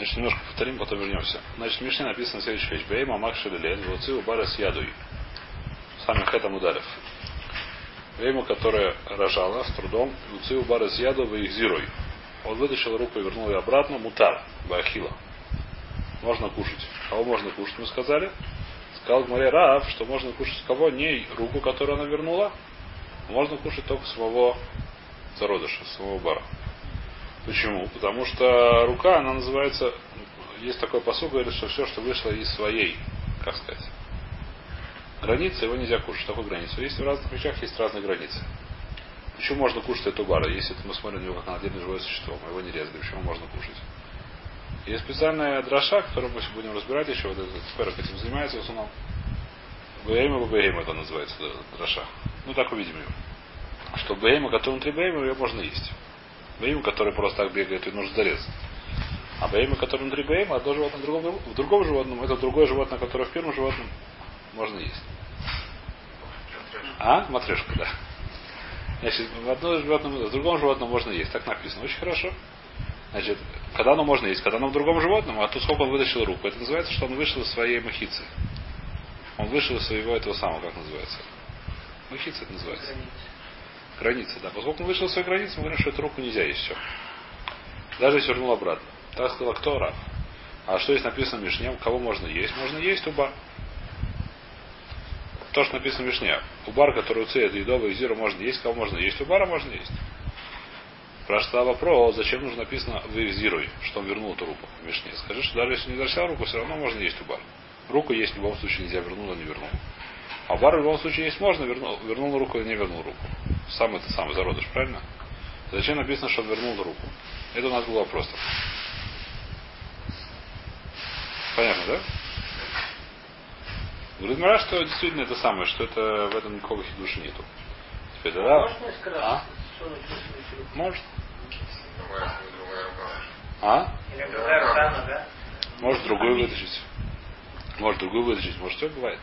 Значит, немножко повторим, потом вернемся. Значит, в Мишне написано следующая вещь. Бейма Макши Лелен, Вуцию Барас Ядуй. Сами Хетам Ударев. Бейма, которая рожала с трудом, Вуцию Барас Ядуй их зирой. Он вытащил руку и вернул ее обратно. Мутар. Бахила. Можно кушать. Кого можно кушать, мы сказали? Сказал Гмаре Рав, что можно кушать кого? Не руку, которую она вернула. Можно кушать только самого зародыша, самого бара. Почему? Потому что рука, она называется, есть такой посыл, говорит, что все, что вышло из своей, как сказать, границы, его нельзя кушать. Такой границу. Есть в разных вещах есть разные границы. Почему можно кушать эту бара? Если мы смотрим на него как на отдельное живое существо, мы его не резали, почему можно кушать? Есть специальная дроша, которую мы будем разбирать еще, вот этот эксперт этим занимается в основном. Бейма Бейма это называется дроша. Ну так увидим ее. Что Бейма, который внутри Бейма, ее можно есть. Бейма, который просто так бегает, и нужно зарезать. А Бейма, который внутри Бейма, одно животное в другом, в другом животном, это другое животное, которое в первом животном можно есть. А? Матрешка, да. Значит, в одном животном, в другом животном можно есть. Так написано. Очень хорошо. Значит, когда оно можно есть, когда оно в другом животном, а тут сколько он вытащил руку. Это называется, что он вышел из своей махицы. Он вышел из своего этого самого, как называется. Махица это называется. Граница, да. Поскольку он вышел из своей границы, мы говорим, что эту руку нельзя есть все. Даже если вернул обратно. Так сказал, кто раб? А что есть написано в Мишне? Кого можно есть? Можно есть уба. То, что написано в Мишне. Убар, который уцеет едовый зиру, можно есть. Кого можно есть? Убара можно есть. Прошла вопрос, зачем нужно написано «вывзируй», что он вернул эту руку в Мишне. Скажи, что даже если не возвращал руку, все равно можно есть убар. Руку есть в любом случае нельзя, вернул, а не вернул. А бар в любом случае есть можно, вернул, вернул руку или не вернул руку. Сам это самый зародыш, правильно? Зачем написано, что он вернул руку? Это у нас был вопрос. Понятно, да? Говорит Мара, что действительно это самое, что это в этом никакого души нету. Теперь тогда... А? Может. А? Может другой вытащить. Может другую вытащить. Может все бывает.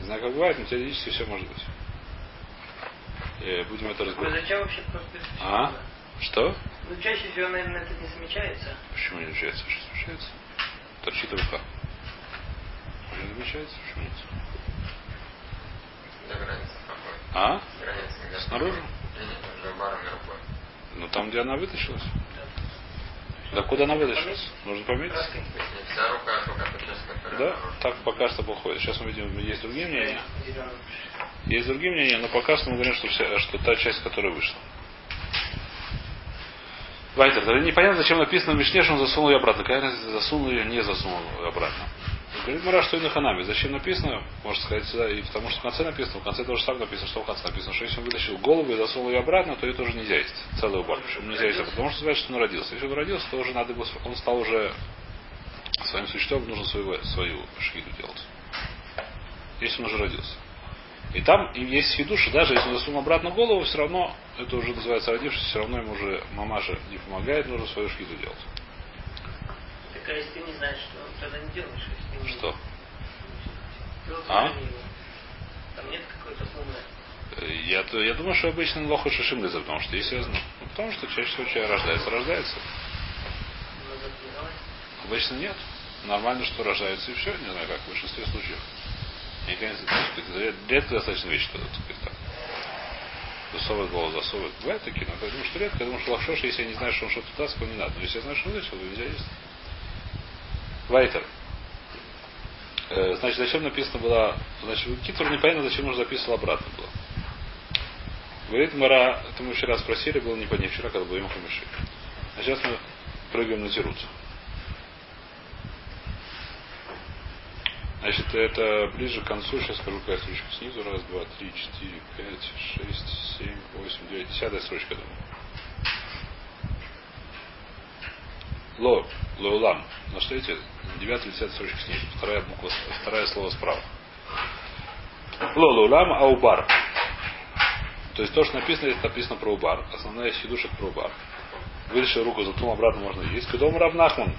Не знаю, как бывает, но теоретически все может быть. И будем это разбирать. Зачем вообще просто А? Что? Ну, чаще всего, наверное, это не замечается. Почему не замечается? Что замечается? Торчит рука. Не замечается? Почему нет? Где граница какой? А? Граница где? Снаружи? Между баром и рукой. Ну там, где она вытащилась. Да куда она вытащилась? Нужно которая Да, так пока что выходит. Сейчас мы видим, есть другие мнения. Есть другие мнения, но пока что мы говорим, что, вся, что та часть, которая вышла. Вайтер, тогда непонятно, зачем написано в Мишне, что он засунул ее обратно. Какая разница, засунул или не засунул ее обратно. Говорит Мара, что и на ханаме. Зачем написано? Можно сказать сюда, и потому что в конце написано, в конце тоже самое написано, что в конце написано, что если он вытащил голову и засунул ее обратно, то ее тоже нельзя есть. Целую бар. Почему нельзя есть? Потому что значит, что он родился. Если он родился, то уже надо было, он стал уже своим существом, нужно свою, свою шхиду делать. Если он уже родился. И там и есть хидуша, даже если он засунул обратно голову, все равно, это уже называется родившись, все равно ему уже мамаша не помогает, нужно свою шхиду делать. Так а если ты не знаешь, что тогда не делаешь, если не Что? А? Там нет какой-то умной. Э, Я, то- я думаю, что обычно лоха шишимлиза, потому что я знаю. Ну, потому что чаще всего человек рождается, рождается. Тренировать. Обычно нет. Нормально, что рождаются и все, не знаю, как в большинстве случаев. И, конечно, редко достаточно вещь, что так. Засовывает голову, засовывает. Бывает такие, но я думаю, что редко. Я думаю, что лохшош, если я не знаю, что он что-то даст, то не надо. Но если я знаю, что он вытащил, то нельзя есть. Вайтер. Э, значит, зачем написано было... Значит, у Китер непонятно, зачем нужно записывал обратно было. Говорит Мара, это мы вчера спросили, было непонятно вчера, когда был Йом Хамиши. А сейчас мы прыгаем на Тирут. Значит, это ближе к концу, сейчас скажу, какая строчка снизу. Раз, два, три, четыре, пять, шесть, семь, восемь, девять. Десятая строчка, думаю. Ло, лоулам. На что эти? Девятая, десятая строчка снизу. Вторая буква, второе слово справа. Ло, лоулам, аубар. То есть то, что написано, это написано про убар. Основная хидушек про убар. Вытащил руку, затунул обратно можно есть. Кедом равнахман.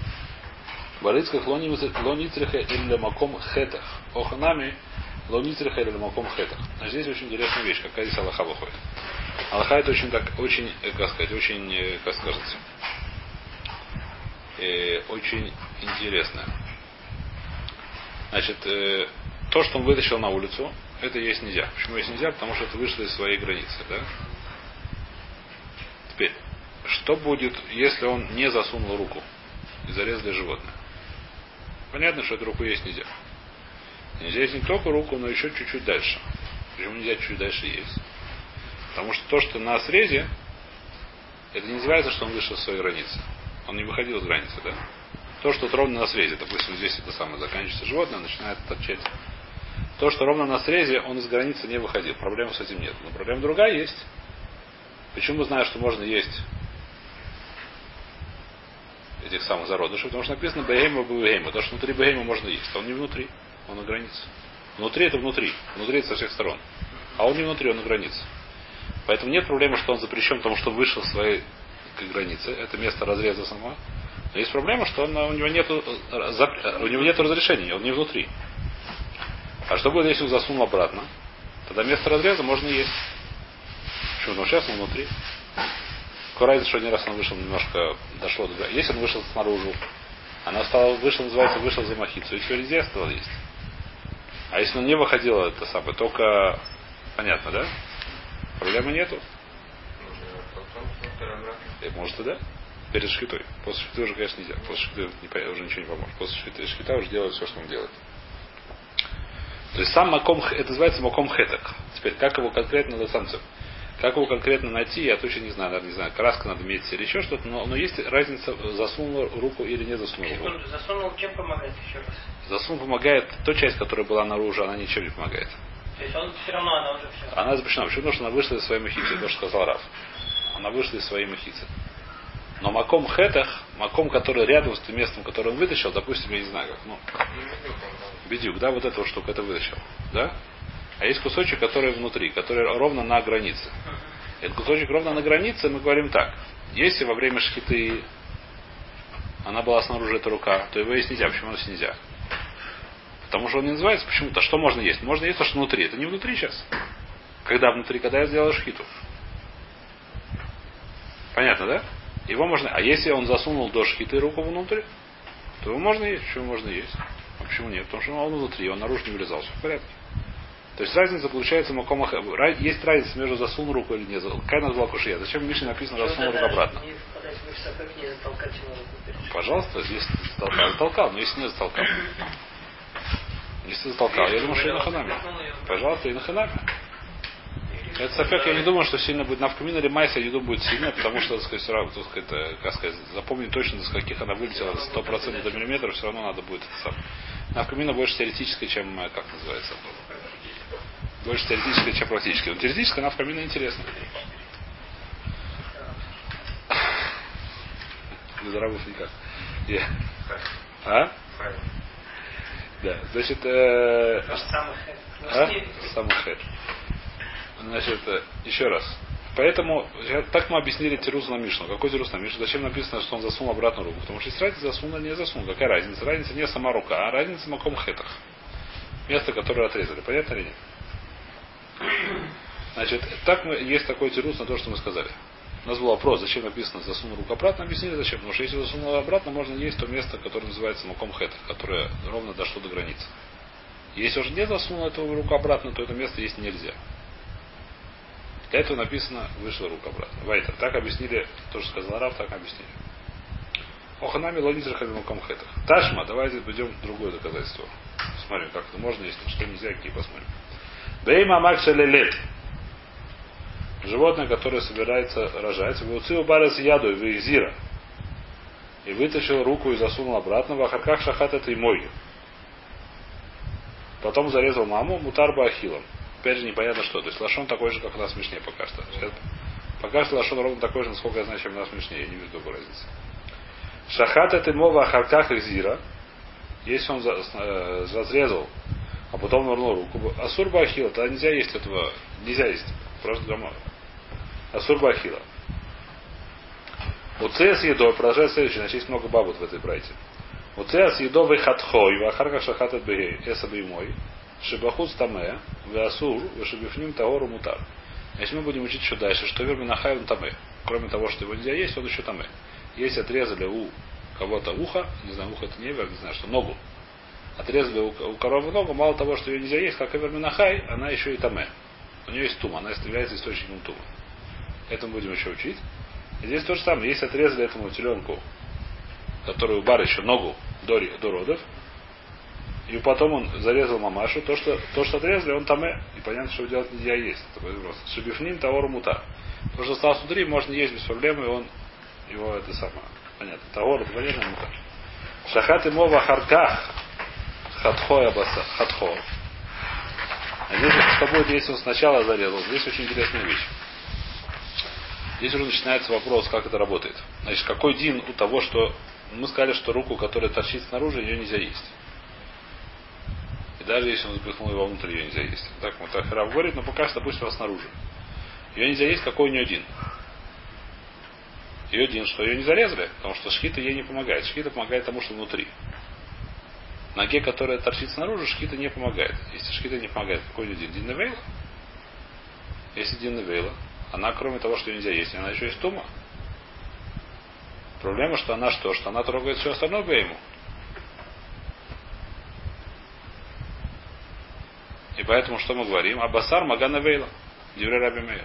Барыцках лоницриха или маком хетах. Оханами лоницриха или маком хетах. А здесь очень интересная вещь, какая здесь Аллаха выходит. Аллаха это очень так, очень, э, как сказать, очень, э, как скажете, э, очень интересная. Значит, э, то, что он вытащил на улицу, это есть нельзя. Почему есть нельзя? Потому что это вышло из своей границы. Да? Теперь, что будет, если он не засунул руку и зарезали животное? Понятно, что эту руку есть нельзя. Нельзя есть не только руку, но еще чуть-чуть дальше. Почему нельзя чуть дальше есть? Потому что то, что на срезе, это не называется, что он вышел из своей границы. Он не выходил из границы, да? То, что ровно на срезе, допустим, здесь это самое заканчивается животное, начинает торчать. То, что ровно на срезе, он из границы не выходил. Проблем с этим нет. Но проблема другая есть. Почему знаем, что можно есть этих самых зародышей? Потому что написано Бегейма Бегейма. То, что внутри Бегейма можно есть. А он не внутри, он на границе. Внутри это внутри. Внутри это со всех сторон. А он не внутри, он на границе. Поэтому нет проблемы, что он запрещен, потому что вышел в своей границе. Это место разреза сама. Но есть проблема, что он, у него нет у него нет разрешения, он не внутри. А что будет, если он засунул обратно? Тогда место разреза можно есть. Почему? Ну сейчас он внутри. Какая что один раз он вышел немножко, дошло до... Если он вышел снаружи, она стала, вышел, называется, вышел за махицу, и теперь везде стало есть. А если он не выходил, это самое, только, понятно, да? Проблемы нету. И может и да. Перед шхитой. После шхиты уже, конечно, нельзя. После шхиты уже ничего не поможет. После шхиты, шхита уже делает все, что он делает. То есть сам маком, это называется маком хеток. Теперь, как его конкретно надо самцем? Как его конкретно найти, я точно не знаю, наверное, не знаю, краска надо иметь или еще что-то, но, но есть разница, засунул руку или не засунул руку. Засунул, чем помогает еще раз? Засунул помогает, та часть, которая была наружу, она ничем не помогает. То есть он все равно, она уже все. Она запрещена. Почему? Потому что она вышла из своей махицы, то, что сказал Раф. Она вышла из своей махицы. Но маком хетах, маком, который рядом с тем местом, которое он вытащил, допустим, я не знаю как, ну, бедюк, да, вот эта вот штука, это вытащил, да? А есть кусочек, который внутри, который ровно на границе. Этот кусочек ровно на границе, мы говорим так. Если во время шхиты она была снаружи, эта рука, то его есть нельзя. Почему нас нельзя? Потому что он не называется почему-то. Что можно есть? Можно есть то, что внутри. Это не внутри сейчас. Когда внутри, когда я сделал шхиту. Понятно, да? Его можно. А если он засунул до шхиты руку внутрь, то его можно есть. Почему можно есть? А почему нет? Потому что он внутри, он наружу не вылезал. Все в порядке. То есть разница получается макомах. Есть разница между засунул руку или не засунул. Какая назвала кушия? Зачем в Мишне написано засунул руку обратно? Пожалуйста, здесь затолкал. Затолкал, но если не затолкал. Если затолкал, я думаю, что и на ханаме. Пожалуйста, и на ханаме. Это софек, я не думаю, что сильно будет. Навкамина или майса, я не думаю, будет сильно, потому что, так сказать, все равно, так сказать, как сказать, запомнить точно, с каких она вылетела, сто процентов до миллиметров, все равно надо будет это сам. Навкамина больше теоретическая, чем, как называется, больше теоретическая, чем практическая. Но теоретическая навкамина интересна. Без рабов никак. Yeah. А? Да, значит, э, а? Самый хэт. Значит, э, еще раз. Поэтому так мы объяснили Тирус на Мишну. Какой Тирус на Мишну? Зачем написано, что он засунул обратно руку? Потому что есть разница, засунул или не засунул. Какая разница? Разница не сама рука, а разница маком хетах. Место, которое отрезали. Понятно или нет? Значит, так мы, есть такой тирус на то, что мы сказали. У нас был вопрос, зачем написано засунул руку обратно, объяснили зачем. Потому что если засунул обратно, можно есть то место, которое называется маком хетах, которое ровно дошло до границы. Если уже не засунул эту руку обратно, то это место есть нельзя. Для этого написано вышла рука обратно. Вайтер. Так объяснили, то, что сказал Рав, так объяснили. Оханами лонитер хамимаком хетах. Ташма, давайте пойдем другое доказательство. Смотрим, как это можно, если что нельзя, какие посмотрим. Бейма макша лелет. Животное, которое собирается рожать. Вуцил барес яду в зира. И вытащил руку и засунул обратно. В ахарках шахат это и мой. Потом зарезал маму мутарба ахилом. Опять же непонятно что. То есть лошон такой же, как у нас в Мишне пока что. Пока что лошон ровно такой же, насколько я знаю, чем у нас в Мишне. Я не вижу другой разницы. Шахат это мова ахарках и зира. Если он э, разрезал, а потом вернул руку. Асур бахила, тогда нельзя есть этого. Нельзя есть. Просто гамма. Асур бахила. У с едой, продолжает следующее, значит есть много бабут в этой брайте. У с едой хатхой, вахарка шахатат бегей, эса мой. Шибахуц таме, веасур, вешибифним таору мутар. Если мы будем учить еще дальше, что верми нахайвен таме. Кроме того, что его нельзя есть, он еще таме. Если отрезали у кого-то ухо, не знаю, ухо это не вер, не знаю, что ногу. Отрезали у, коровы ногу, мало того, что ее нельзя есть, как Эвер Минахай, она еще и таме. У нее есть тума, она является источником тума. Это мы будем еще учить. И здесь то же самое. Если отрезали этому теленку, который у бара еще ногу до, до родов, и потом он зарезал мамашу, то, что, то, что отрезали, он там и понятно, что делать нельзя есть. Это вопрос. Шибифнин таор мута. То, что осталось внутри, можно есть без проблем, и он его это самое. Понятно. Таор это понятно мута. Шахат и мова харках хатхо абаса хатхо. А здесь что будет, если он сначала зарезал? Здесь очень интересная вещь. Здесь уже начинается вопрос, как это работает. Значит, какой дин у того, что мы сказали, что руку, которая торчит снаружи, ее нельзя есть. Даже если он запихнул его внутрь, ее нельзя есть. Так вот так Рав говорит, но пока что допустим, снаружи. Ее нельзя есть, какой у нее один. Ее один, что ее не зарезали, потому что шхита ей не помогает. Шхита помогает тому, что внутри. Ноге, которая торчит снаружи, шхита не помогает. Если шхита не помогает, какой у нее один? Дин Невейла? Если Дин Невейла, она, кроме того, что нельзя есть, она еще есть тума. Проблема, что она что? Что она трогает все остальное ему. И поэтому что мы говорим? А басар магана вейла. Дивре раби мейр.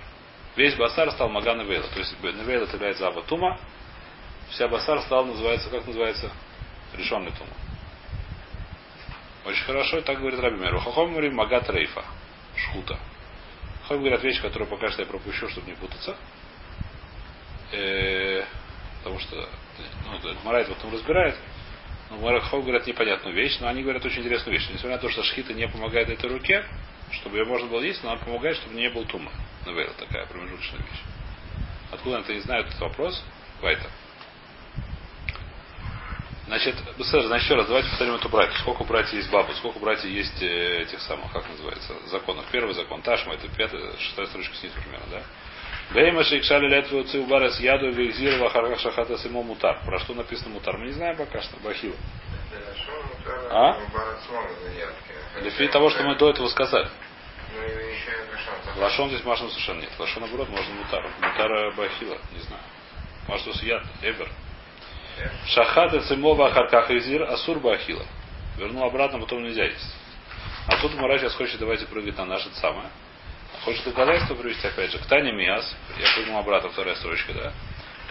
Весь басар стал магана вейла. То есть невейла является аба тума. Вся басар стал, называется, как называется? Решенный тума. Очень хорошо, так говорит Раби Мейр. Хохом говорим магат рейфа. Шхута. Хохом говорят вещь, которую пока что я пропущу, чтобы не путаться. Э, потому что ну, Марайт в этом разбирает. Но Марахов говорят непонятную вещь, но они говорят очень интересную вещь. Несмотря на то, что шхита не помогает этой руке, чтобы ее можно было есть, но она помогает, чтобы не был тума. Навейла такая промежуточная вещь. Откуда это не знают этот вопрос? Вайта. Значит, значит, еще раз, давайте повторим эту братью. Сколько братьев есть бабы, сколько братьев есть э, этих самых, как называется, законов. Первый закон, Ташма, это пятая, шестая строчка снизу примерно, да? Бейма шейкшали летву цивбарас яду вейзир вахарха шахата симо мутар. Про что написано мутар? Мы не знаем пока что. Бахил. А? Лефи того, что мы до этого сказали. Лашон здесь машин совершенно нет. Лашон наоборот можно мутар. Мутара бахила, не знаю. Может яд, эбер. Шахата цимова харках изир асур бахила. Вернул обратно, потом нельзя есть. А тут Мара сейчас хочет, давайте прыгать на наше самое. Хочет доказательство привести, опять же, к Тане Миас, я прыгнул обратно, вторая строчка, да?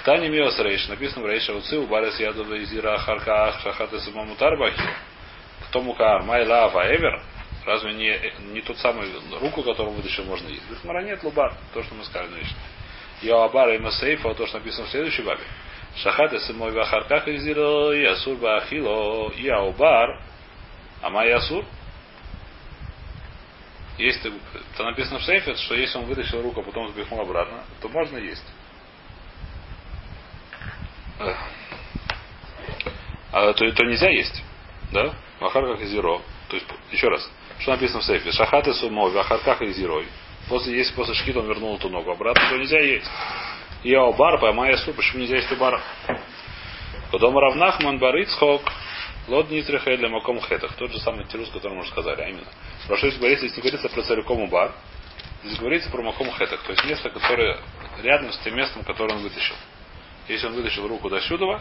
К Тане Миас Рейш, написано в Рейша Уци, у Барес Ядова Изира Харках Шахата Симаму Тарбахи. Кто мукар Майла Эвер, разве не, не тот самый руку, которую вытащил, можно есть? Говорит, Мара нет лубар, то, что мы сказали нынешне. Йоабар и Масейфа, то, что написано в следующей бабе. Шахата Симой Вахарках Изира и Асур Бахило, и Аубар, а Май Асур, если это написано в сейфе, что если он вытащил руку, а потом запихнул обратно, то можно есть. А то, то нельзя есть. Да? Вахарках и зеро. То есть, еще раз, что написано в сейфе? Шахаты сумо, вахарках и зерой. После, если после шкита он вернул эту ногу обратно, то нельзя есть. Я бар, поймая суп, почему нельзя есть у бара? Потом равнахман барицхок, Лод Нитриха для Маком Хетах. Тот же самый тирус, который мы уже сказали, а именно. Про что здесь говорится, здесь не говорится про целиком бар, здесь говорится про Маком Хетах, то есть место, которое рядом с тем местом, которое он вытащил. Если он вытащил руку до сюда,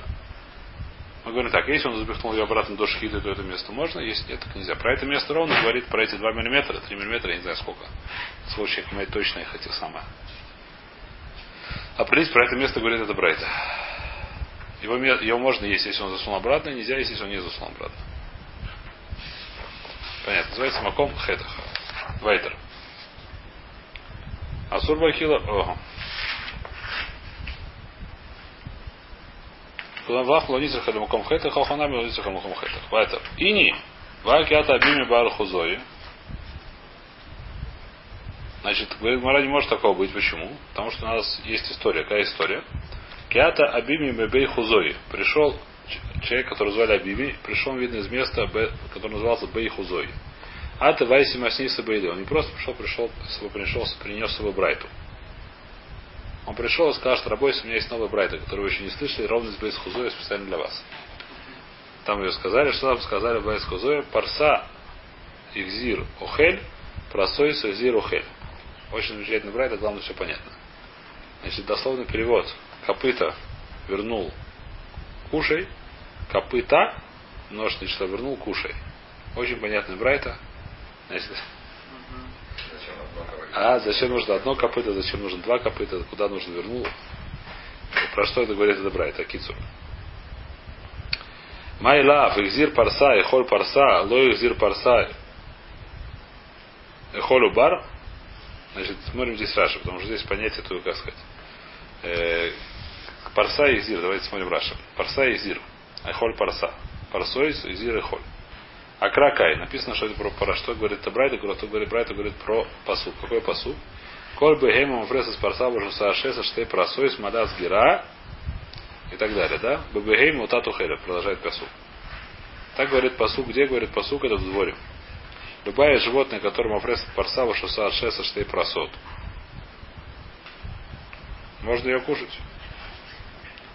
мы говорим так, если он запихнул ее обратно до шхиты, то это место можно, если нет, так нельзя. Про это место ровно говорит про эти 2 мм, 3 мм, я не знаю сколько. Случаев имеет точно их этих самых. А про это место говорит это Брайта. Его, его можно есть, если он засунул обратно, нельзя есть, если он не засунул обратно. Понятно. Называется маком хетах. Вайтер. Асур бахила. Ого. Вах лонизер маком хетах, хоханами лонизер маком хетах. Вайтер. Ини. Вакиата абими бар хузои. Значит, говорит, Мара не может такого быть. Почему? Потому что у нас есть история. Какая история? Киата Абими Мебей Хузой. Пришел человек, который звали Абими, пришел, видно, из места, который назывался Бей Хузой. А ты Вайси Масниса Бейли. Он не просто пришел, пришел, пришел, принес свою брайту. Он пришел и сказал, что рабойся, у меня есть новая брайта, которую вы еще не слышали, ровно из Бейс Хузоя специально для вас. Там ее сказали, что там сказали в Бейс Хузоя, Парса Ихзир Охель, Просой Сузир Охель. Очень замечательный брайт, главное все понятно. Значит, дословный перевод копыта вернул кушай, копыта, множественное число вернул, кушай. Очень понятный Брайта. Значит, а зачем нужно одно копыто, зачем нужно два копыта, куда нужно вернул? Про что это говорит это Брайта, Кицур? Майлав, ихзир парса, и холь парса, ло ихзир парса, и холю бар. Значит, смотрим здесь Раша, потому что здесь понятие, то, как сказать. Парса и ихзир, давайте смотрим Раша. Парса и ихзир. Айхоль парса. Парсой, изир и холь. А кракай. Написано, что это про пара. Что говорит Брайта, что говорит Брайта, говорит про пасу. Какой пасу? Коль бы геймом фресас парса вожуса ашеса штей прасой с мадас гера и так далее, да? Бабегейм утату хеля, продолжает пасу. Так говорит пасу, где говорит пасу, это в дворе. Любое животное, которому фресас парса вожуса ашеса штей прасот. Можно ее кушать.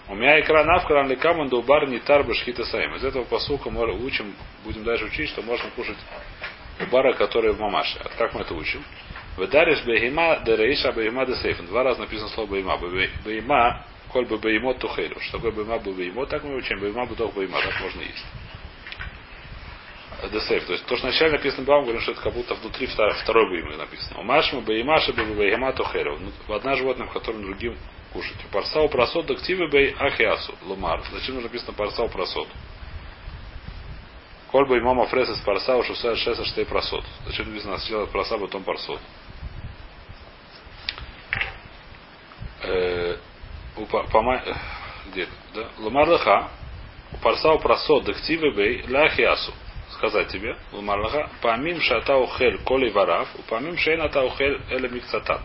У меня экран авкран лекаман дубар не тарба шхита саим. Из этого посука мы учим, будем дальше учить, что можно кушать убара, который в мамаше. А как мы это учим? Выдаришь бейма дерейша бейма десейфен. Два раза написано слово бейма. Бейма, коль бы беймо тухейру. Что такое бейма бы беймо? Так мы учим. Бейма бы тох бейма. Так можно есть. Десейф. То есть то, что вначале написано бам, говорим, что это как будто внутри второй, второй беймы написано. У машма беймаша бейма тухейру. Одна животное, в котором другим кушать. Парсау просот дактивы бей ахиасу лумар. Зачем нужно написано парсау просот? Коль бы имама фресес парсау шуса шеса штей просот. Зачем написано сначала парса, потом парсот? Э, у па- пама- э, где да? Лумар лаха. У парсау просот дактивы бей ляхиасу. Сказать тебе, Лумар лаха, помим шата ухель коли варав, помим шейна та ухель эля миксатан.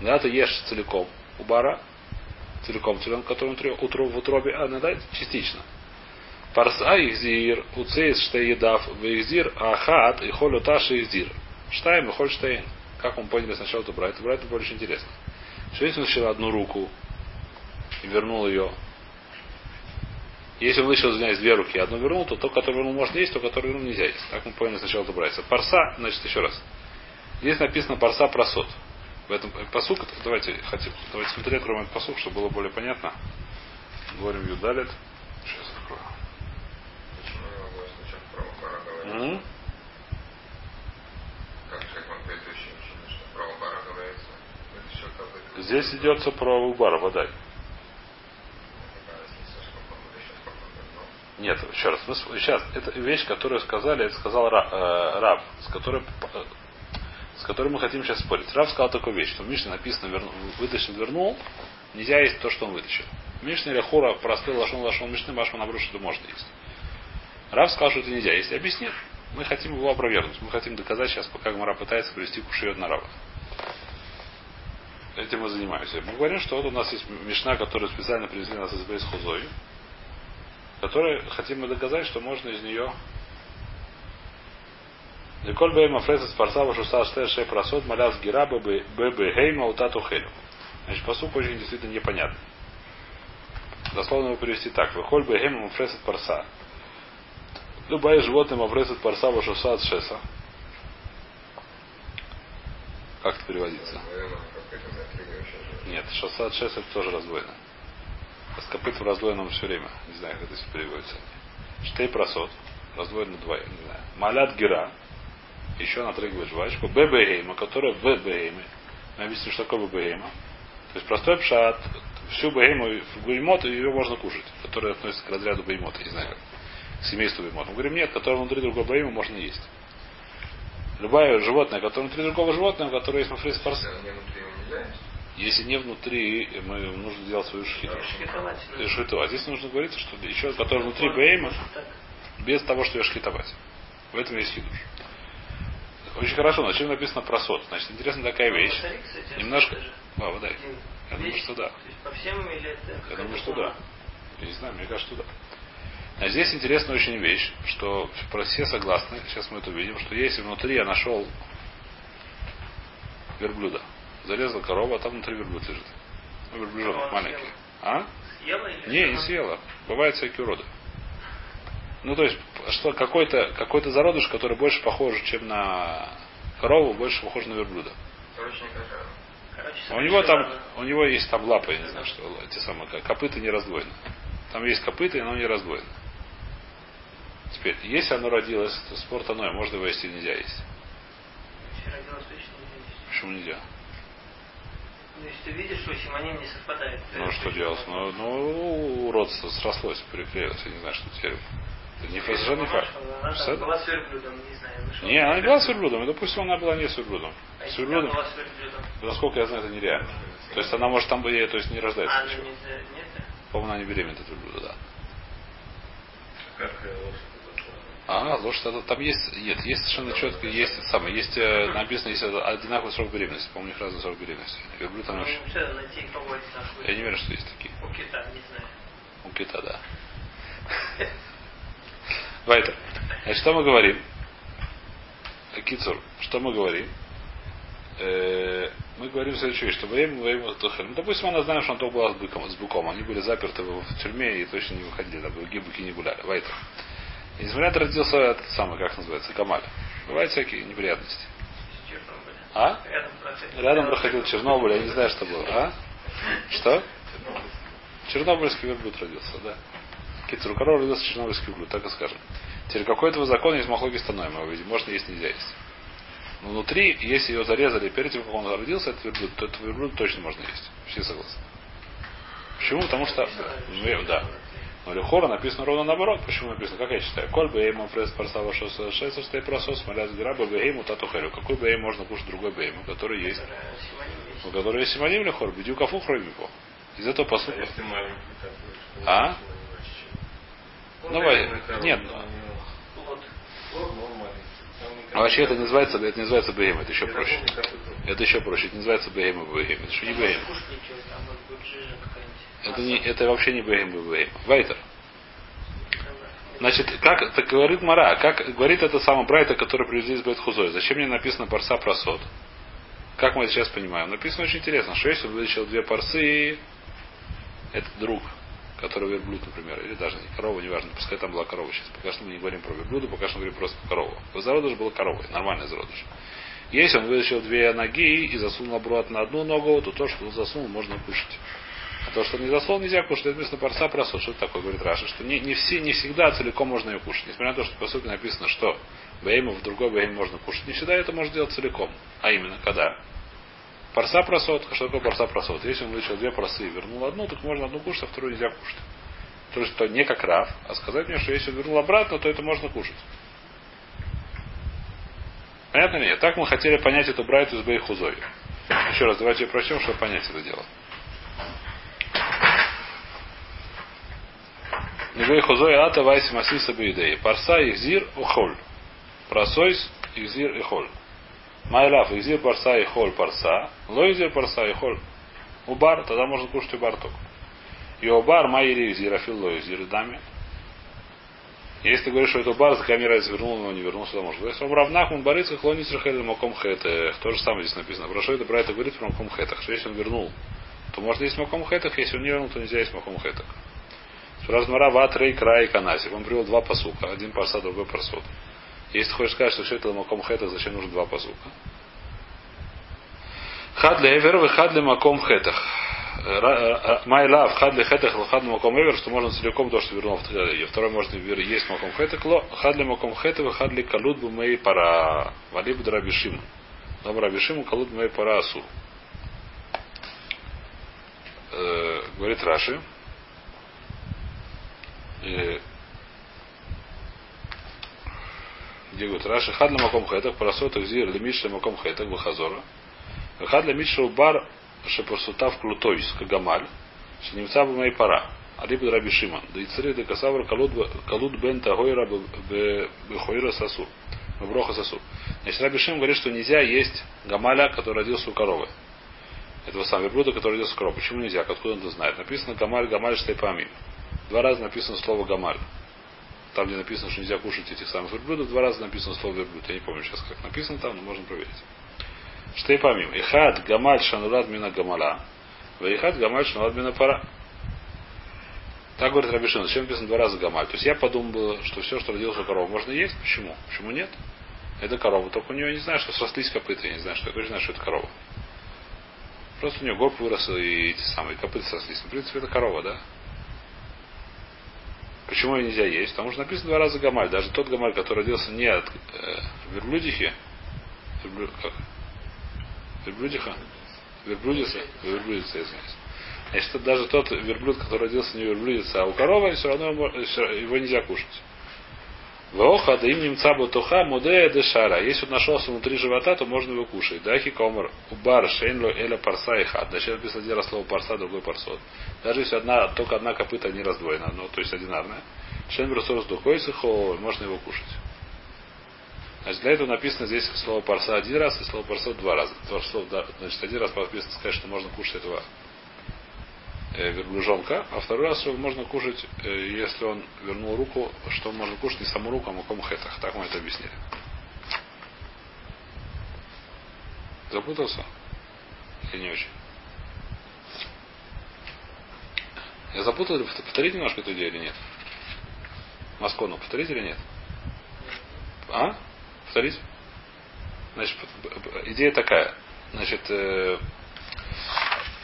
Иногда ты ешь целиком у бара, целиком целиком, который внутри, утро, в утробе, а иногда частично. Парса ихзир, уцейс штеедав, вихзир, ахат, и холю таши ихзир. Штайм и холь штейн. Как мы поняли сначала это брать? Брать это очень интересно. Что если он вытащил одну руку и вернул ее? Если он вытащил, извиняюсь, две руки, одну вернул, то то, которое вернул, можно есть, то, которое вернул, нельзя есть. Так мы поняли сначала это брать. Парса, значит, еще раз. Здесь написано парса просот. В этом посук, давайте хотим, давайте смотреть, кроме этот посук, чтобы было более понятно. Говорим Юдалит. Сейчас открою. Почему я могу. Здесь идется про Убара, вода. Нет, еще раз. Мы с- сейчас, это вещь, которую сказали, это сказал э, Раб, с которой, э, с которой мы хотим сейчас спорить. Раб сказал такую вещь, что в Мишне написано вытащил, вернул, нельзя есть то, что он вытащил. В Мишне или Хура простой лошон лошон Мишны, Машма набрал, что можно есть. Раб сказал, что это нельзя есть. И объяснит. Мы хотим его опровергнуть. Мы хотим доказать сейчас, пока Гмара пытается привести кушает на раба. Этим мы занимаемся. Мы говорим, что вот у нас есть Мишна, которую специально привезли нас из Бейс Хузой, которая хотим мы доказать, что можно из нее Николь бейма фресес парсава шуса штэ шей просот маляс гира бб хейма утату хелю. Значит, посук очень действительно непонятно. Дословно его перевести так. Выхоль бы хейма фресет парса. Любое животное мафресет парса шуса от шеса. Как это переводится? Нет, шоса от шеса это тоже раздвоено. С копыт в раздвоенном все время. Не знаю, как это переводится. Штей просот. Раздвоено два, не знаю. Малят гера. Еще натрыгивает жвачку. Бебегейма, которая в бегейме. Мы объясним, что такое бебегейма. То есть простой пшат. Всю бегейму в беймот, ее можно кушать. Которая относится к разряду беймота. Не знаю как. К семейству беймота. Мы говорим, нет, которая внутри другого бейма можно есть. Любое животное, которое внутри другого животного, которое есть мафрис парса. Если не внутри мы нужно делать свою шхиту. Э, Шхиту. А здесь нужно говорить, что еще, который внутри бейма, без того, что ее шхитовать. В этом есть хидуш. Очень хорошо, но чем написано просот? Значит, интересная такая вещь. Посмотри, кстати, Немножко. А, вода. Я думаю, вещь. что да. Я думаю, что да. Я не знаю, мне кажется, что да. А здесь интересная очень вещь, что про все согласны, сейчас мы это увидим, что если внутри я нашел верблюда, зарезал корову, а там внутри верблюд лежит. Ну, верблюжонок Он маленький. А? Съела или Не, не съела. Бывают всякие уроды. Ну, то есть, что какой-то какой зародыш, который больше похож, чем на корову, больше похож на верблюда. А у него там, у него есть там лапы, я не знаю, что эти самые, копыта не раздвоены. Там есть копыта, но не раздвоены. Теперь, если оно родилось, то спорт оно, можно его есть или нельзя есть. Если нельзя есть. Почему нельзя? Ну, если ты видишь, что симоним не совпадает. Ну что делать? Ну, ну уродство срослось, переклеилось. Я не знаю, что теперь. Не совершенно не факт. Она была с верблюдом, не знаю. Не, она не была с верблюдом. И, допустим, она была не с верблюдом. А С если верблюдом, она была с верблюдом? насколько я знаю, это нереально. То есть она может там быть, то есть не рождается А, ничего. нельзя, нет? По-моему, она не беременна от верблюда, да. А, лошадь, это- там есть, нет, есть совершенно четко, есть это самое, есть э, написано, есть одинаковый срок беременности, по-моему, у них разный срок беременности. Верблюд там Ну, вообще- там Я не уверен, что есть такие. У кита, не знаю. У кита, да. Вайтер. Значит, что мы говорим? Кицур, что мы говорим? Э, мы говорим следующую вещь, что во время Тухель. Ну, допустим, она знаем, что он была с быком, с быком. Они были заперты в тюрьме и точно не выходили, там, другие быки не гуляли. Вайтер. И несмотря родился этот самый, как называется, Камаль. Бывают всякие неприятности. А? Рядом проходил Чернобыль, я не знаю, что было. А? Что? Чернобыльский верблюд родился, да. Кицур, у корова родился чернобыльский верблюд, так и скажем. Теперь какой этого закон есть махлоги становим, видим. Можно есть, нельзя есть. Но внутри, если ее зарезали перед тем, как он родился, этот верблюд, то этот верблюд точно можно есть. Все согласны. Почему? Потому что, ну, да. Но Лехора написано ровно наоборот. Почему написано? Как я читаю? Коль бейма пресс парсава шоса шеса стэй просос маляс граба бейму татухелю. Какой бейм можно кушать другой бейму, который есть? У которого есть симоним лехор, бедю кафу хромико. Из этого А посука. что А? Ну, Коровы, нет, у него Вот. плод, но он маленький. Там никак А вообще это не называется, это не называется бейм, это еще проще. это. Еще проще. Это не называется бейм и бейм. Это что не какая-нибудь. Это, не, это вообще не бейм и бейм. Вайтер. Значит, как это говорит Мара, как говорит это самый Брайта, который привезли из Бетхузой. Зачем мне написано парса просот? Как мы это сейчас понимаем? Написано очень интересно, что если он вытащил две парсы, это друг, который верблюд, например, или даже не корова, неважно, пускай там была корова сейчас. Пока что мы не говорим про верблюда, пока что мы говорим просто про корову. Зародыш был коровой, нормальный зародыш. Если он вытащил две ноги и засунул обратно на одну ногу, то то, что он засунул, можно кушать. А то, что не засунул, нельзя кушать. Это написано парса просот. Что это такое, говорит Раша? Что не, не, все, не всегда целиком можно ее кушать. Несмотря на то, что по сути написано, что бейма в другой бейм можно кушать. Не всегда это можно делать целиком. А именно, когда? Парса просот. Что такое парса просот? Если он вытащил две просы и вернул одну, так можно одну кушать, а вторую нельзя кушать. То есть это не как рав, а сказать мне, что если он вернул обратно, то это можно кушать. Понятно ли? Так мы хотели понять эту брайту с Бейхузой. Еще раз, давайте прочтем, чтобы понять это дело. Небей хузой ата вайси масиса бейдей. Парса ихзир ухоль. Просойс ихзир и холь. Майлав ихзир парса и холь парса. Ло ихзир парса и холь. Убар, тогда можно кушать убар только. И убар майли ихзир афил ло ихзир дами. Если ты говоришь, что это бар, за камера вернул, но не вернулся, то может. Если он равнах, он борится, клонит рахель маком хэтэх. То же самое здесь написано. Про что это это говорит про маком хэтах. Что если он вернул, то можно есть маком хэтах, если он не вернул, то нельзя есть маком хэтах. Размара ватрей край канасик. Он привел два посука. Один парса, другой парсот. Если хочешь сказать, что все это маком хэтах, зачем нужно два посука? Хад для эвер и хад маком хэтах. Майлав, хад для хэтах, хад для маком эвер, что можно целиком то, что вернул. И второй может есть маком хэтах, ло, хад для маком хэтах, хад для калут бы мэй пара. Валиб драбишим. Дом рабишим, калут мэй пара асу. Говорит Раши. Э, где говорит Раши, хад маком хэтах, парасот зир для маком хэтах, выхазора. Хад для миша бар шепасутав клутойс, кагамаль, шенемца бы моей пара. Алиб раби Шиман. Да и цари де касавр калут бен тагойра бехойра сасу. Броха сасу. Значит, Раби Шиман говорит, что нельзя есть гамаля, который родился у коровы. Этого самого верблюда, который родился у коровы. Почему нельзя? Откуда он это знает? Написано гамаль, гамаль штайпами. Два раза написано слово гамаль. Там, где написано, что нельзя кушать этих самых верблюдов, два раза написано слово верблюд. Я не помню сейчас, как написано там, но можно проверить. Штей помим. Ихад гамаль шанурад мина гамала. Ваихад гамаль шанурад мина пара. Так говорит Рабишин. Зачем написано два раза гамаль? То есть я подумал, что все, что родилось у коровы, можно есть. Почему? Почему нет? Это корова. Только у нее не знаю, что срослись копыта. Я не знаю, что. Я точно знаю, что это корова. Просто у нее горб вырос и эти самые копыта срослись. В принципе, это корова, да? Почему ее нельзя есть? Потому что написано два раза гамаль. Даже тот гамаль, который родился не от э, верблюдихи, верблю, как? Верблюдиха? Верблюдица? Верблюдица, извиняюсь. Значит, даже тот верблюд, который родился не верблюдица, а у коровы, все равно его нельзя кушать. Вооха, да им немца бутуха, мудея дешара. Если он нашелся внутри живота, то можно его кушать. Дахи комар, убар, шейнло, эля парса и хат. Значит, написано один раз слово парса, другой парсот. Даже если одна, только одна копыта не раздвоена, ну, то есть одинарная. Шейн брусор с духой сыхо, можно его кушать. Значит, для этого написано здесь слово парса один раз и слово парсот два раза. Два слова, значит, один раз написано сказать, что можно кушать этого верблюжонка, а второй раз его можно кушать, э, если он вернул руку, что можно кушать не саму руку, а маком хетах. Так мы это объяснили. Запутался? Или не очень? Я запутал, повторить немножко эту идею или нет? Маскону повторить или нет? А? Повторить? Значит, идея такая. Значит, э,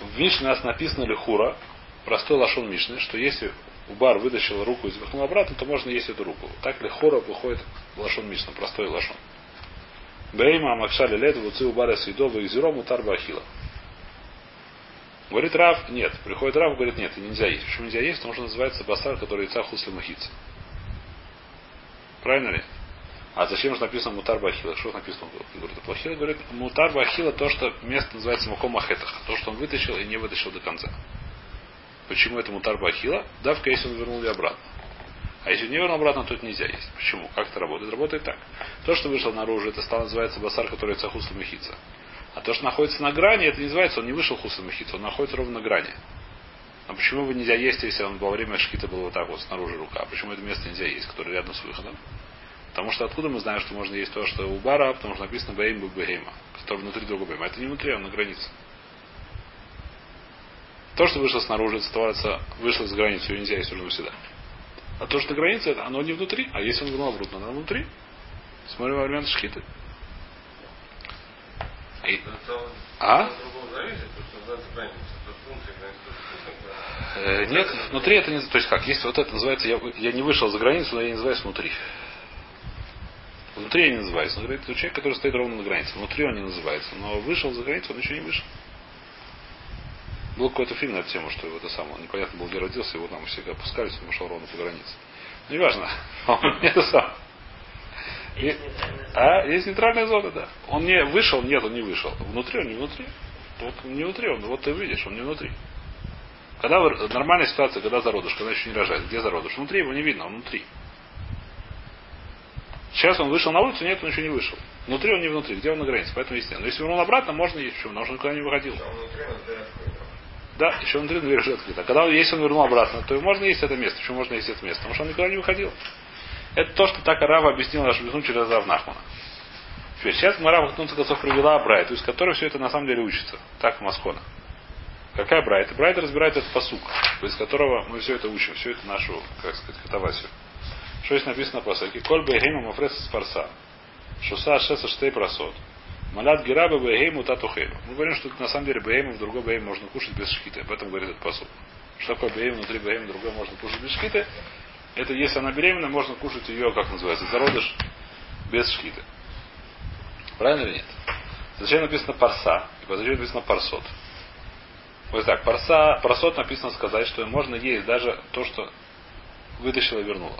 в Мишне у нас написано Лихура, простой лошон Мишны, что если Убар вытащил руку и запихнул обратно, то можно есть эту руку. Так Лихура выходит лошон Мишна, простой лошон. Бейма Макшали Лед, Вуци Убара Сейдова и Зиром Утар Бахила. Говорит Рав, нет. Приходит Рав, говорит, нет, нельзя есть. Почему нельзя есть? Потому что называется басар, который яйца хусли махица. Правильно ли? А зачем же написано мутар бахила? Что написано? Говорит, плохила, говорит, мутар бахила то, что место называется маком ахетах. То, что он вытащил и не вытащил до конца. Почему это мутар бахила? Давка, если он вернул ее обратно. А если не вернул обратно, то это нельзя есть. Почему? Как это работает? Работает так. То, что вышло наружу, это стало называется басар, который цахусла мехица. А то, что находится на грани, это не называется, он не вышел хусла мехица, он находится ровно на грани. А почему бы нельзя есть, если он во время шкита был вот так вот, снаружи рука? А почему это место нельзя есть, которое рядом с выходом? Потому что откуда мы знаем, что можно есть то, что у бара, потому что написано Бейм Бейма, который внутри другого Бейма. Это не внутри, он на границе. То, что вышло снаружи, это становится, вышло с границы, ее нельзя есть уже навсегда. А то, что на границе, оно не внутри, а если он гнул обратно, оно внутри. Смотрим время шкиты. И... А? Э, нет, внутри это не... То есть как, если вот это называется, я, я не вышел за границу, но я не называюсь внутри. Внутри не называюсь. Внутри это человек, который стоит ровно на границе. Внутри он не называется. Но вышел за границу, он еще не вышел. Был какой-то фильм на эту тему, что его это самое, непонятно был, где родился, его там все опускались, он ушел ровно по границе. Ну, неважно. Он это сам. Есть а, есть нейтральная зона, да. Он не вышел, нет, он не вышел. Внутри он не внутри. Вот не внутри он, вот ты видишь, он не внутри. Когда нормальная ситуация, когда зародыш, когда еще не рожает, где зародыш? Внутри его не видно, он внутри. Сейчас он вышел на улицу, нет, он еще не вышел. Внутри он не внутри, где он на границе, поэтому есть. Но если вернул обратно, можно есть. Почему? Потому что он никуда не выходил. Да, еще внутри дверь уже открыта. Когда если он вернул обратно, то можно есть это место. Почему можно есть это место? Потому что он никуда не выходил. Это то, что так Арава объяснил наш Беснун через Рав Нахмана. Теперь, сейчас Мара в конце концов привела Брайту, из которой все это на самом деле учится. Так Маскона. Какая Брайта? Брайта разбирает этот посук, из которого мы все это учим, все это нашу, как сказать, катавасию. Что здесь написано по посаке? Коль бейгейма мафрес спарса. Шуса шеса штей просот. Малят гераба бейгейму татухейму. Мы говорим, что на самом деле бейгейму в другой бейгейм можно кушать без шкиты. Об этом говорит этот посуд. Что такое бейгейм внутри бейгейм другой можно кушать без шкиты? Это если она беременна, можно кушать ее, как называется, зародыш без шхиты. Правильно или нет? Зачем написано парса? И зачем написано парсот? Вот так, парса, парсот написано сказать, что можно есть даже то, что вытащила и вернула.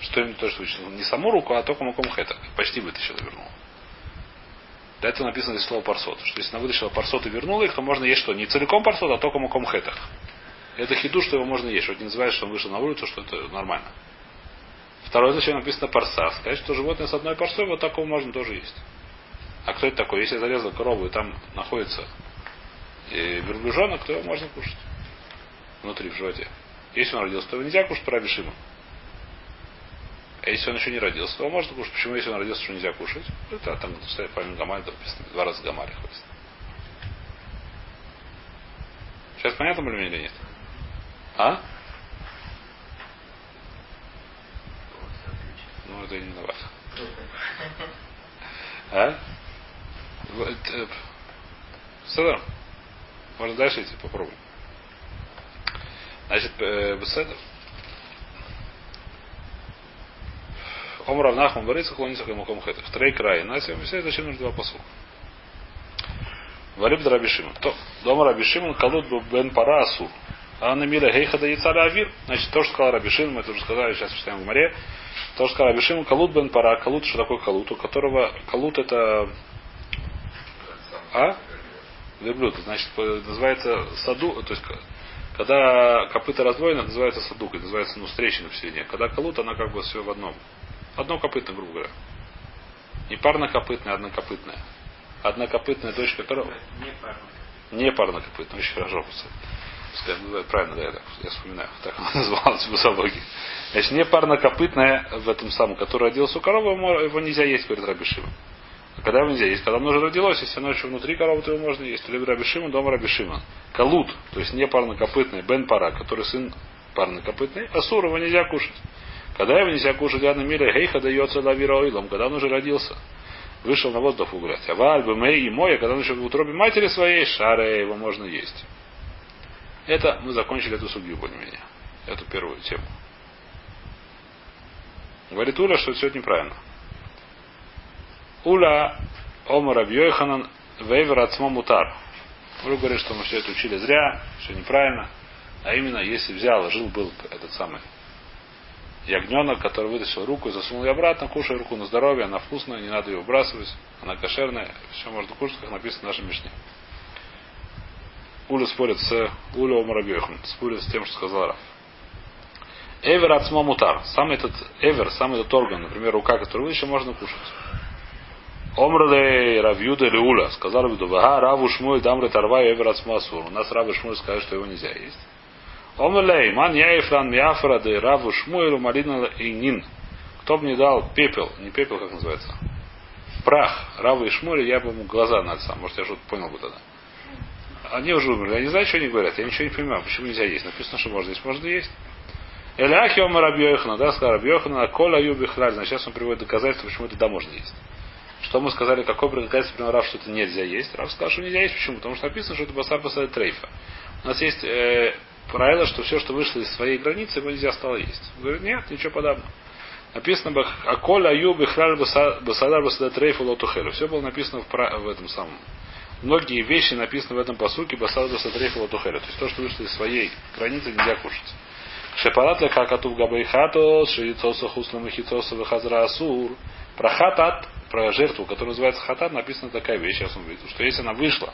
Что именно то, что вытащила? Не саму руку, а только маком хэта. Почти вытащила и вернула. Для этого написано здесь слово парсот. Что если она вытащила парсот и вернула их, то можно есть что? Не целиком парсот, а только маком хэтах. Это хиду, что его можно есть. Что не называют, что он вышел на улицу, что это нормально. Второе, зачем написано парса. Сказать, что животное с одной парсой, вот такого можно тоже есть. А кто это такой? Если я зарезал корову и там находится и верблюжонок, то его можно кушать. Внутри, в животе. Если он родился, то его нельзя кушать Рабишиму. А если он еще не родился, то его можно кушать. Почему, если он родился, что нельзя кушать? Это там стоит помимо Гамаль, написано, два раза Гамаль ходит. Сейчас понятно более или нет? А? Ну, это не виноват. А? Седер. Можно дальше идти, попробуем. Значит, Беседер. Омрав Нахман Барыца Хлонисах и Муком. В трей крае. На этом все зачем нужно два посука. Вариб Рабишимон. То, дома Рабишимон Калут Бен Пара Асур. А на миля Гейха да Яцара Авир. Значит, то, что сказал Рабишимон, мы это уже сказали, сейчас читаем в море. То, что сказал Рабишимон, Калут Бен Пара. Калут, что такое Калут? У которого Калут это... А? Верблюд. Значит, называется саду, то есть когда копыта раздвоено, называется садук, называется ну, встречина в середине. Когда колут, она как бы все в одном. Одно копытное, грубо говоря. Не парнокопытная, а однокопытная. Однокопытная дочка коровы. Не парно. Не парнокопытная, очень хорошо. Пускай называют правильно, да, я, так, я вспоминаю, так она называлась в бусологии. Значит, не парнокопытная в этом самом, который родился у коровы, его нельзя есть, говорит Рабишива. А когда его нельзя есть? Когда оно уже родилось, если оно еще внутри коровы, то его можно есть. Или Рабишима, дома Рабишима. Калут, то есть не парнокопытный, Бен Пара, который сын парнокопытный, Асур его нельзя кушать. Когда его нельзя кушать, Яна Миля, Хейха дается лавира ойлом, когда он уже родился. Вышел на воздух угулять. А валь, бэмэй и моя, когда он еще в утробе матери своей, шаре его можно есть. Это мы закончили эту судью более-менее. Эту первую тему. Говорит Уля, что все это неправильно. Уля Омар Абьёйханан Вейвер Ацмо Мутар. Уля говорит, что мы все это учили зря, все неправильно. А именно, если взял, жил был этот самый ягненок, который вытащил руку и засунул ее обратно, кушай руку на здоровье, она вкусная, не надо ее выбрасывать, она кошерная, все можно кушать, как написано в нашем Мишне. Уля спорит с Уля Омарабьехом, спорит с тем, что сказал Раф. Эвер от мутар. Сам этот эвер, сам этот орган, например, рука, которую еще можно кушать. Омрле Равьюда или Уля, сказал Равьюда, Вага Раву Шмуэль Дамры Тарва Эвер от У нас Раву Шмуэль скажет, что его нельзя есть. Омрле Ман Яифран Миафра де Раву Шмуэлю Марина и Нин. Кто бы мне дал пепел, не пепел, как называется, прах Раву и Шмуэля, я бы ему глаза сам. Может, я что-то понял бы тогда. Они уже умерли. Я не знаю, что они говорят. Я ничего не понимаю, почему нельзя есть. Написано, что можно есть. Можно есть. Эляхи Омар Рабьёхана, да, сказал Рабьёхана, Коля Юби Хлаль. Сейчас он приводит доказательства, почему это да можно есть. Что мы сказали, какое доказательство привел Рав, что это нельзя есть? Рав сказал, что нельзя есть. Почему? Потому что написано, что это басар басар трейфа. У нас есть э, правило, что все, что вышло из своей границы, его нельзя стало есть. Он говорит, нет, ничего подобного. Написано, Аколь Аюб Ихраль Басадар Басадар Трейфа Лотухелю. Все было написано в, в этом самом. Многие вещи написаны в этом посуке Басадар Трейфа Лотухелю. То есть то, что вышло из своей границы, нельзя кушать. Шепарат ля какату в габайхато, шиицоса хуслам и хицоса асур. Про хатат, про жертву, которая называется хатат, написана такая вещь, сейчас он видит, что если она вышла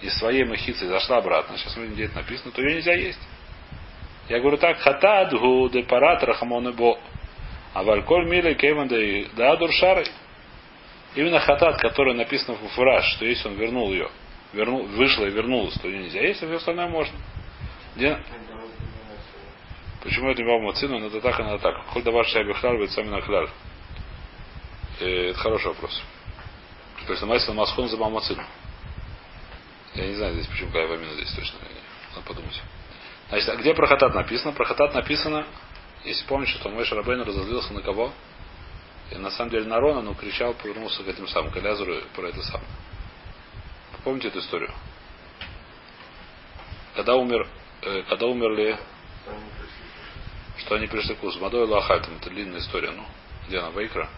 из своей махицы и зашла обратно, сейчас мы видим, где это написано, то ее нельзя есть. Я говорю так, хатат гу де парат рахамон бо. А вальколь миле кейван де даадур шары. Именно хатат, который написано в фураж, что если он вернул ее, вернул, вышла и вернулась, то нельзя а все остальное можно. Где? Почему это не вам цину, надо так надо так. Коль давар шайби хляль, будет сами нахляль. Это хороший вопрос. То есть намайся масхон за мамацину. Я не знаю здесь, почему Кайвамина здесь точно. Надо подумать. Значит, а где про хатат написано? Про хатат написано, если помните, что Мой Шарабейн разозлился на кого? И на самом деле на Рона, но кричал, повернулся к этим самым, к Элязару про это самое. Помните эту историю? Когда умер, э, когда умерли что они пришли к Узу. Мадой Лахальтам. Это длинная история. Ну, где она? Вайкра?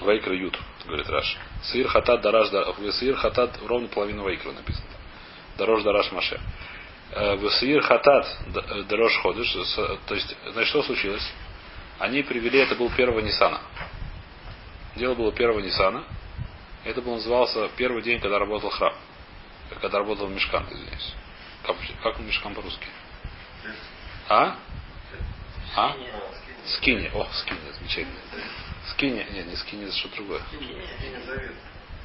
Вайкра Ют, говорит Раш. Сыр хатат дараш Сыр хатат ровно половину Вайкра написано. Дорож дараш Маше. Э, Весир хатат э, дорож ходишь. То есть, значит, что случилось? Они привели, это был первого Ниссана. Дело было первого Ниссана. Это был назывался первый день, когда работал храм. Когда работал Мешкан, извиняюсь. Как, как Мешкан по-русски? А? А? Скини. О, скини, замечательно. Скини. Нет, не скини, это что-то другое.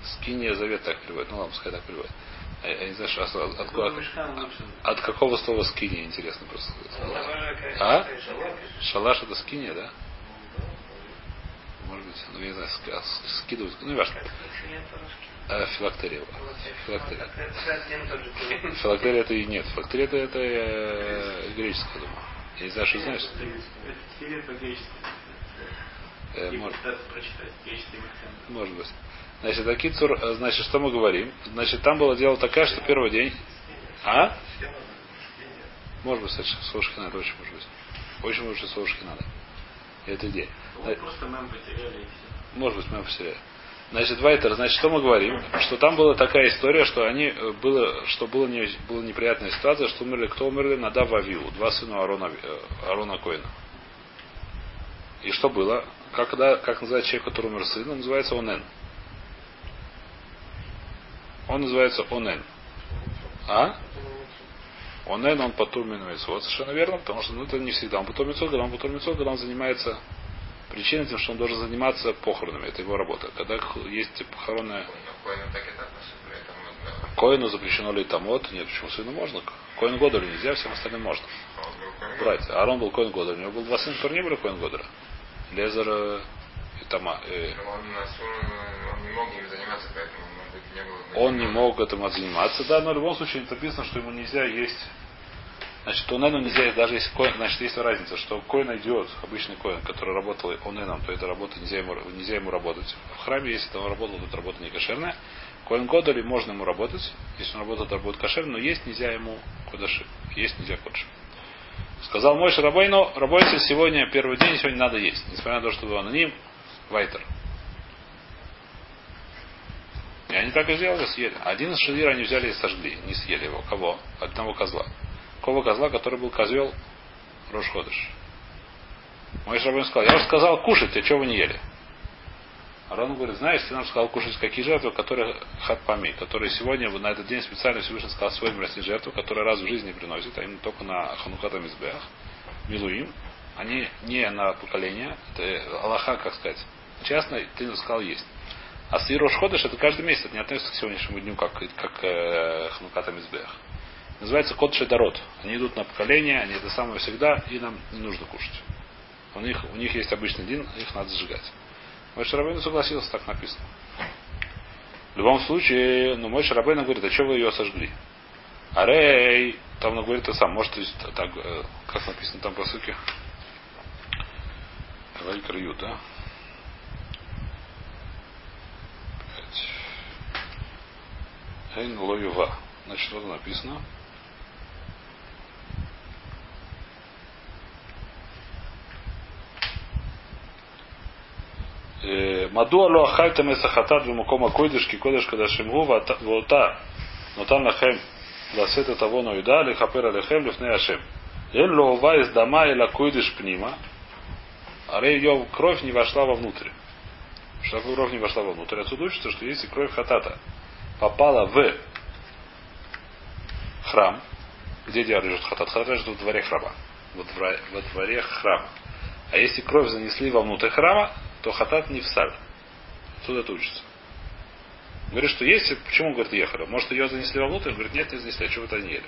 Скиния завет так переводит. Ну ладно, пускай так переводит. А я, я не знаю, что, от, от, от, от какого слова скиния, интересно просто. А? Шалаш это скиния, да? Может быть, ну я не знаю, скидывают, ну не важно. А, филактерия. Филактерия. Филактерия это и нет. Филактерия это, это э, греческая, думаю. Я не знаю, что знаешь. Э, может, может быть. Значит, Акицур, э, значит, что мы говорим? Значит, там было дело такая, что первый день. А? Может быть, кстати, Сушки надо, очень может быть. Очень быть, Сушки надо. Это идея. Вот просто мем потеряли. Может быть, мы потеряли. Значит, Вайтер, значит, что мы говорим? Что там была такая история, что они э, было, что было не, была неприятная ситуация, что умерли, кто умерли? Надав Авиу, два сына Арона, э, Арона Коина. И что было? Как, когда, как называется человек, который умер сын? Он называется Онен. Он называется Онен. А? Онен, он потом Вот совершенно верно, потому что ну, это не всегда. Он мецот, когда он мецот, когда он занимается причиной тем, что он должен заниматься похоронами. Это его работа. Когда есть похоронная... Коину запрещено ли тамот? Нет, почему сыну можно? Коин Годору нельзя, всем остальным можно. Брать. Арон был Коин Годор. У него был два сына, которые не были Коин Годора. Лезер и Тама. Э... Он не мог им заниматься, поэтому, может быть, не было... Он не мог этим заниматься, да, но в любом случае написано, что ему нельзя есть Значит, онену нельзя, даже если коин, значит, есть разница, что коин идет, обычный коин, который работал оненом, то эта работа нельзя ему, нельзя ему работать. В храме, если он работал, то эта работа не кошерная. Коин Годали можно ему работать, если он работает, работает кошерно, но есть нельзя ему кодаши. Есть нельзя кодаши. Сказал мой Рабойну, работайте сегодня первый день, сегодня надо есть. Несмотря на то, что вы аноним, вайтер. И они так и сделали, съели. Один из шадир они взяли и сожгли, не съели его. Кого? Одного козла. Какого козла, который был козел Рошходыш. Мой Шабин сказал, я уже сказал кушать, а что вы не ели? А Рон говорит, знаешь, ты нам сказал кушать какие жертвы, которые хатпами, которые сегодня, на этот день специально Всевышний сказал своим растить жертву, которые раз в жизни приносят, а именно только на Ханукатам избех, Милуим, они не на поколение, это Аллаха, как сказать, частно ты сказал есть. А Сирош Ходыш это каждый месяц, это не относится к сегодняшнему дню, как, как э, Ханукатам избех. Называется код шедород. Они идут на поколение, они это самое всегда, и нам не нужно кушать. У них, у них есть обычный дин, их надо сжигать. Мой Шарабейн согласился, так написано. В любом случае, ну, мой Шарабейн говорит, а что вы ее сожгли? Арей, там он говорит, это сам, может, так, э, как написано там по сути. Вайкар Ю, да? Эйн лоюва. Значит, что написано? Мадуа ло ахальтам эсахатат в мукома койдыш ки кодыш кадашимгу вота нотан лахем ласет того ноида лихапер алехем лифней ашем. Эн ло ува из дома и койдыш пнима, а ее кровь не вошла вовнутрь. Что такое кровь не вошла вовнутрь? Отсюда учится, что если кровь хатата попала в храм, где держит хатат? Хатат лежит в дворе храма. Во дворе, во дворе храма. А если кровь занесли вовнутрь храма, то хатат не в саль. Отсюда это учится. Говорит, что если, почему, говорит, ехали? Может, ее занесли вовнутрь? Он говорит, нет, не занесли, а чего вы не ели?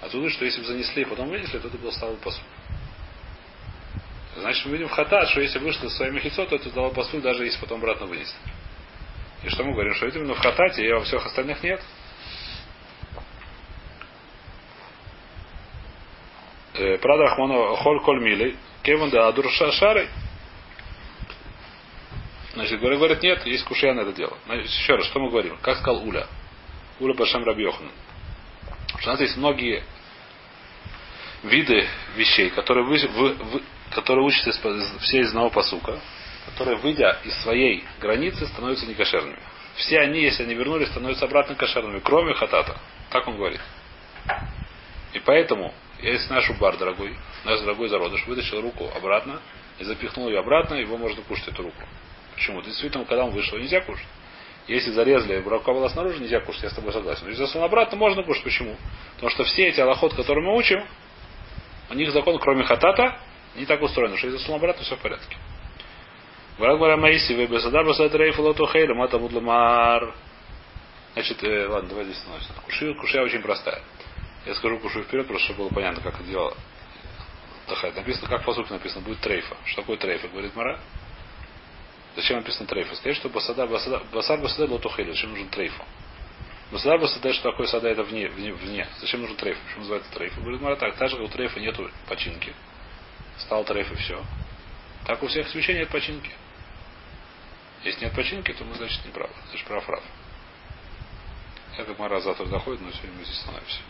Отсюда, что если бы занесли и потом вынесли, то это был стало посуд. Значит, мы видим в хатат, что если вышло своими хитцо, то это дало посуд, даже если потом обратно вынесли. И что мы говорим? Что это именно в хатате, и во всех остальных нет. Э, Прада Ахману Холь Коль Милей, Кеван да Адур Шарой. Значит, говорит, говорит, нет, есть кушья на это дело. Значит, еще раз, что мы говорим? Как сказал Уля? Уля Башем Рабьохан. Что у нас есть многие виды вещей, которые, вы, вы, вы, которые учатся все из одного посука, которые, выйдя из своей границы, становятся некошерными. Все они, если они вернулись, становятся обратно кошерными, кроме хатата. Так он говорит. И поэтому, если наш убар дорогой, наш дорогой зародыш вытащил руку обратно и запихнул ее обратно, его можно кушать эту руку. Почему? Действительно, когда он вышел, нельзя кушать. Если зарезали, рука была снаружи, нельзя кушать, я с тобой согласен. Если засунул обратно, можно кушать. Почему? Потому что все эти аллоход, которые мы учим, у них закон, кроме хатата, не так устроен, что если засунул обратно, все в порядке. Говорят, Маиси, вы бесадар басад рейфу лоту хейля, мата мар. Значит, э, ладно, давай здесь становимся. Куши, кушия очень простая. Я скажу кушу вперед, просто чтобы было понятно, как это дело. Написано, как по сути написано, будет трейфа. Что такое трейфа? Говорит Мара. Зачем написано трейфа? Скажи, что басада, басада, басар басада лотухели. Зачем нужен трейфа? Басада басада, что такое сада, это вне, вне, вне. Зачем нужен трейф? Почему называется трейф? Говорит Мара так, так же, как у трейфа нету починки. Стал трейф и все. Так у всех свечей нет починки. Если нет починки, то мы, значит, не правы. Значит, прав прав. Это Мара завтра доходит, но сегодня мы здесь становимся.